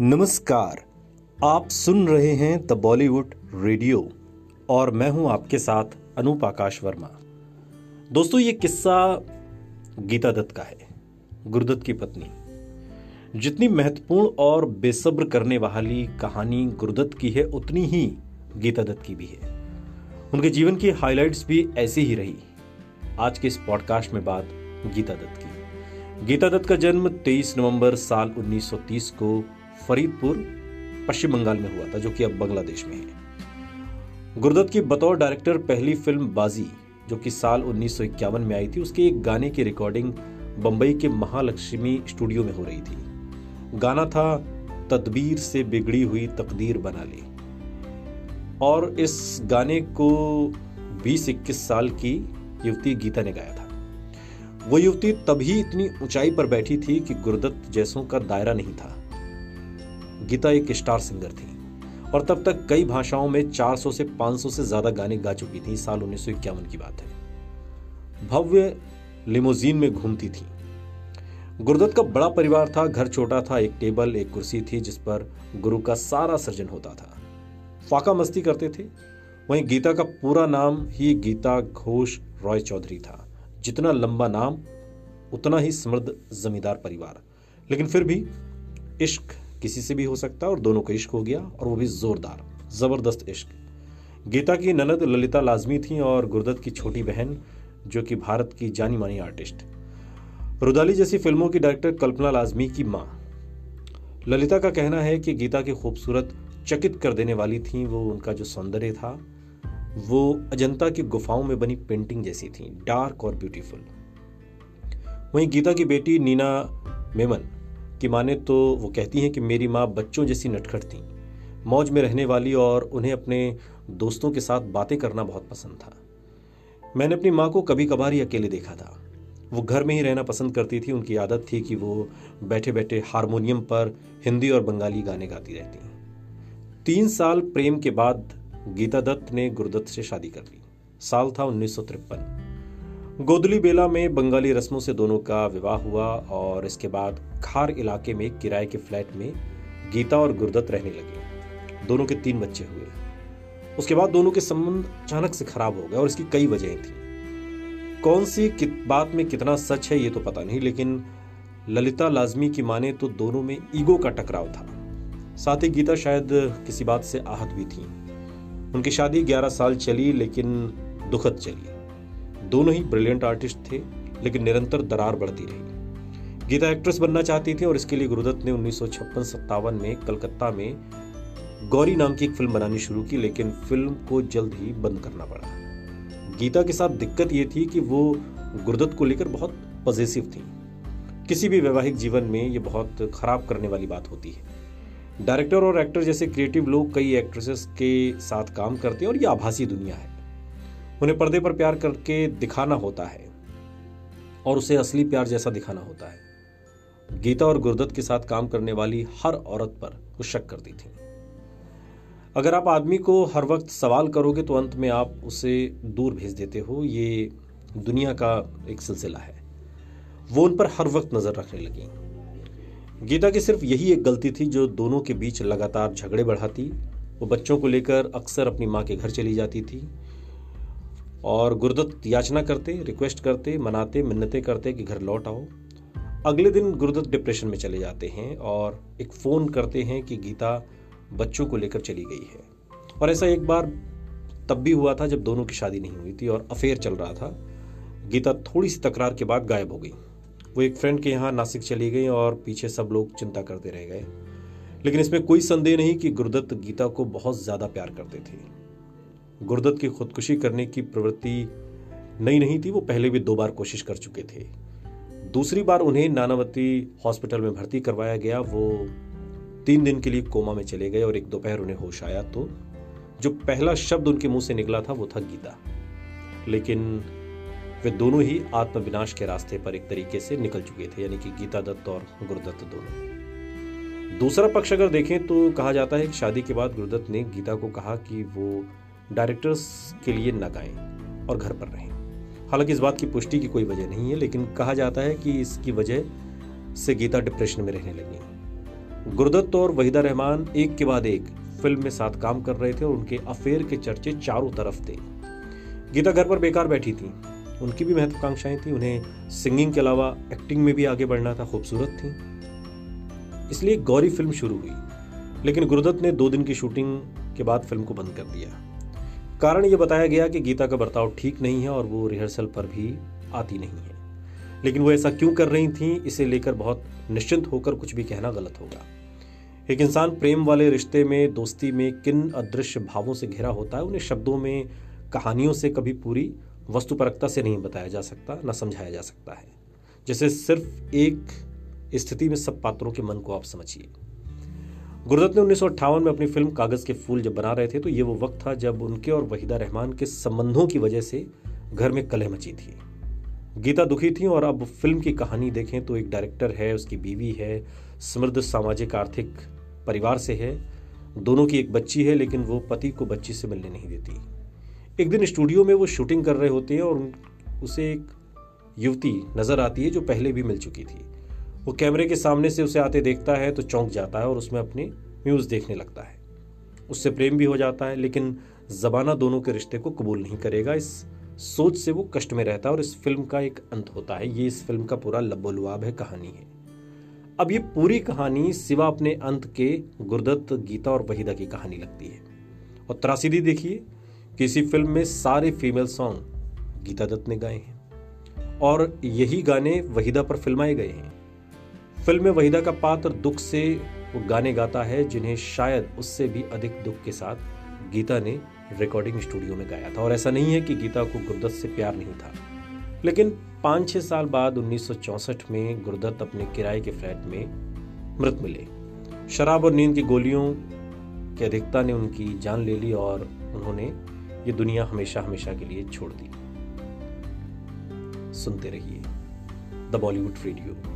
नमस्कार। आप सुन रहे हैं द बॉलीवुड रेडियो और मैं हूँ आपके साथ अनूप आकाश वर्मा। दोस्तों, ये किस्सा गीता दत्त का है, गुरुदत्त की पत्नी। जितनी महत्वपूर्ण और बेसब्र करने वाली कहानी गुरुदत्त की है, उतनी ही गीता दत्त की भी है। उनके जीवन की हाइलाइट्स भी ऐसी ही रही। आज के इस पॉडकास्ट में बात गीता दत्त की। गीता दत्त का जन्म 23 नवंबर साल 1930 को फरीदपुर पश्चिम बंगाल में हुआ था, जो कि अब बांग्लादेश में है। गुरुदत्त की बतौर डायरेक्टर पहली फ़िल्म बाजी, जो कि साल उन्नीस सौ इक्यावन में आई थी, उसके एक गाने की रिकॉर्डिंग बंबई के महालक्ष्मी स्टूडियो में हो रही थी। गाना था, तदबीर से बिगड़ी हुई तकदीर बना ली। और इस गाने को 20-21 साल की युवती गीता ने गाया था। वो युवती तभी इतनी ऊंचाई पर बैठी थी कि गुरुदत्त जैसों का दायरा नहीं था। गीता एक स्टार सिंगर थी और तब तक कई भाषाओं में 400 से 500 से ज़्यादा गाने गा चुकी थी, साल उन्नीस की बात है। भव्य लिमोजीन में घूमती थी। गुरुदत्त का बड़ा परिवार था, घर छोटा था, एक टेबल, एक कुर्सी थी, जिस पर गुरु का सारा सृजन होता था। फाका मस्ती करते थे। वहीं गीता का पूरा नाम ही गीता घोष रॉय चौधरी था। जितना लंबा नाम, उतना ही समृद्ध जमींदार परिवार। लेकिन फिर भी इश्क किसी से भी हो सकता है और दोनों का इश्क हो गया और वो भी जोरदार, ज़बरदस्त इश्क। गीता की ननद ललिता लाजमी थी और गुरदत्त की छोटी बहन, जो कि भारत की जानी मानी आर्टिस्ट। रुदाली जैसी फ़िल्मों की डायरेक्टर कल्पना लाजमी की माँ। ललिता का कहना है कि गीता की खूबसूरत, चकित कर देने वाली थी, वो उनका जो सौंदर्य था, वो अजंता की गुफाओं में बनी पेंटिंग जैसी थी, डार्क और ब्यूटीफुल। वहीं गीता की बेटी नीना मेमन की माने तो वो कहती हैं कि मेरी माँ बच्चों जैसी नटखट थी। मौज में रहने वाली और उन्हें अपने दोस्तों के साथ बातें करना बहुत पसंद था। मैंने अपनी माँ को कभी कभार ही अकेले देखा था। वो घर में ही रहना पसंद करती थी। उनकी आदत थी कि वो बैठे बैठे हारमोनियम पर हिंदी और बंगाली गाने गाती रहती तीन साल प्रेम के बाद गीता दत्त ने गुरुदत्त से शादी कर ली। साल था उन्नीस सौ तिरपन। गोदली बेला में बंगाली रस्मों से दोनों का विवाह हुआ और इसके बाद खार इलाके में किराए के फ्लैट में गीता और गुरदत्त रहने लगे। दोनों के तीन बच्चे हुए। उसके बाद दोनों के संबंध अचानक से खराब हो गए और इसकी कई वजहें थी। कौन सी बात में कितना सच है ये तो पता नहीं, लेकिन ललिता लाजमी की माने तो दोनों में ईगो का टकराव था। साथ ही गीता शायद किसी बात से आहत भी थी। उनकी शादी 11 साल चली, लेकिन दुखद चली। दोनों ही ब्रिलियंट आर्टिस्ट थे, लेकिन निरंतर दरार बढ़ती रही। गीता एक्ट्रेस बनना चाहती थी और इसके लिए गुरुदत्त ने उन्नीस सौ में कलकत्ता में गौरी नाम की एक फ़िल्म बनानी शुरू की, लेकिन फ़िल्म को जल्द ही बंद करना पड़ा। गीता के साथ दिक्कत ये थी कि वो गुरुदत्त को लेकर बहुत पॉजिटिव थी। किसी भी वैवाहिक जीवन में ये बहुत खराब करने वाली बात होती है। डायरेक्टर और एक्टर जैसे क्रिएटिव लोग कई एक्ट्रेसेस के साथ काम करते हैं और ये आभासी दुनिया है। उन्हें पर्दे पर प्यार करके दिखाना होता है और उसे असली प्यार जैसा दिखाना होता है। गीता और गुरुदत्त के साथ काम करने वाली हर औरत पर वो शक करती थी। अगर आप आदमी को हर वक्त सवाल करोगे तो अंत में आप उसे दूर भेज देते हो। ये दुनिया का एक सिलसिला है। वो उन पर हर वक्त नज़र रखने लगी। गीता की सिर्फ़ यही एक गलती थी जो दोनों के बीच लगातार झगड़े बढ़ाती। वो बच्चों को लेकर अक्सर अपनी माँ के घर चली जाती थी। और गुरुदत्त याचना करते रिक्वेस्ट करते, मनाते, मिन्नतें करते कि घर लौट आओ। अगले दिन गुरुदत्त डिप्रेशन में चले जाते हैं और एक फ़ोन करते हैं कि गीता बच्चों को लेकर चली गई है। और ऐसा एक बार तब भी हुआ था जब दोनों की शादी नहीं हुई थी और अफेयर चल रहा था। गीता थोड़ी सी तकरार के बाद गायब हो गई। वो एक फ्रेंड के यहाँ नासिक चली गई और पीछे सब लोग चिंता करते रह गए। लेकिन इसमें कोई संदेह नहीं कि गुरुदत्त गीता को बहुत ज़्यादा प्यार करते थे। गुरुदत्त की खुदकुशी करने की प्रवृत्ति नई नहीं थी, वो पहले भी दो बार कोशिश कर चुके थे। दूसरी बार उन्हें नानावती हॉस्पिटल में भर्ती करवाया गया, वो तीन दिन के लिए कोमा में चले गए और एक दोपहर उन्हें होश आया तो जो पहला शब्द उनके मुँह से निकला था, वो था गीता। लेकिन वे दोनों ही आत्मविनाश के रास्ते पर एक तरीके से निकल चुके थे, यानी कि गीता दत्त और गुरुदत्त दोनों। दूसरा पक्ष अगर देखें तो कहा जाता है कि शादी के बाद गुरुदत्त ने गीता को कहा कि वो डायरेक्टर्स के लिए न गाएँ और घर पर रहें। हालाँकि इस बात की पुष्टि की कोई वजह नहीं है, लेकिन कहा जाता है कि इसकी वजह से गीता डिप्रेशन में रहने लगी। गुरदत्त और वहीदा रहमान एक के बाद एक फ़िल्म में साथ काम कर रहे थे और उनके अफेयर के चर्चे चारों तरफ़ थे। गीता घर पर बेकार बैठी थी। उनकी भी महत्वाकांक्षाएँ थी। उन्हें सिंगिंग के अलावा एक्टिंग में भी आगे बढ़ना था खूबसूरत थी। इसलिए गौरी फ़िल्म शुरू हुई, लेकिन गुरुदत्त ने दो दिन की शूटिंग के बाद फ़िल्म को बंद कर दिया। कारण यह बताया गया कि गीता का बर्ताव ठीक नहीं है और वो रिहर्सल पर भी आती नहीं है। लेकिन वो ऐसा क्यों कर रही थी, इसे लेकर बहुत निश्चिंत होकर कुछ भी कहना गलत होगा। एक इंसान प्रेम वाले रिश्ते में, दोस्ती में किन अदृश्य भावों से घिरा होता है, उन्हें शब्दों में, कहानियों से कभी पूरी वस्तुपरकता से नहीं बताया जा सकता, न समझाया जा सकता है। जैसे सिर्फ़ एक स्थिति में सब पात्रों के मन को आप समझिए। गुरुदत्त ने उन्नीस सौ अट्ठावन में अपनी फ़िल्म कागज़ के फूल जब बना रहे थे तो ये वो वक्त था जब उनके और वहीदा रहमान के संबंधों की वजह से घर में कलह मची थी। गीता दुखी थी और अब फ़िल्म की कहानी देखें तो एक डायरेक्टर है, उसकी बीवी है, समृद्ध सामाजिक आर्थिक परिवार से है। दोनों की एक बच्ची है, लेकिन वो पति को बच्ची से मिलने नहीं देती। एक दिन स्टूडियो में वो शूटिंग कर रहे होते हैं और उसे एक युवती नज़र आती है जो पहले भी मिल चुकी थी। वो कैमरे के सामने से उसे आते देखता है तो चौंक जाता है और उसमें अपनी म्यूज देखने लगता है। उससे प्रेम भी हो जाता है, लेकिन जबाना दोनों के रिश्ते को कबूल नहीं करेगा। इस सोच से वो कष्ट में रहता है और इस फ़िल्म का एक अंत होता है। ये इस फ़िल्म का पूरा लबोलुआब है, कहानी है। अब ये पूरी कहानी सिवा अपने अंत के गुरदत्त, गीता और वहीदा की कहानी लगती है। और त्रासीदी देखिए किसी फ़िल्म में सारे फीमेल सॉन्ग गीता दत्त ने गाए हैं। और यही गाने वहीदा पर फिल्माए गए हैं। फ़िल्म में वहीदा का पात्र दुख से वो गाने गाता है, जिन्हें शायद उससे भी अधिक दुख के साथ गीता ने रिकॉर्डिंग स्टूडियो में गाया था। और ऐसा नहीं है कि गीता को गुरदत्त से प्यार नहीं था। लेकिन पाँच छः साल बाद उन्नीस में गुरदत्त अपने किराए के फ्लैट में मृत मिले। शराब और नींद की गोलियों की अधिकता ने उनकी जान ले ली और उन्होंने ये दुनिया हमेशा हमेशा के लिए छोड़ दी। सुनते रहिए द बॉलीवुड रेडियो।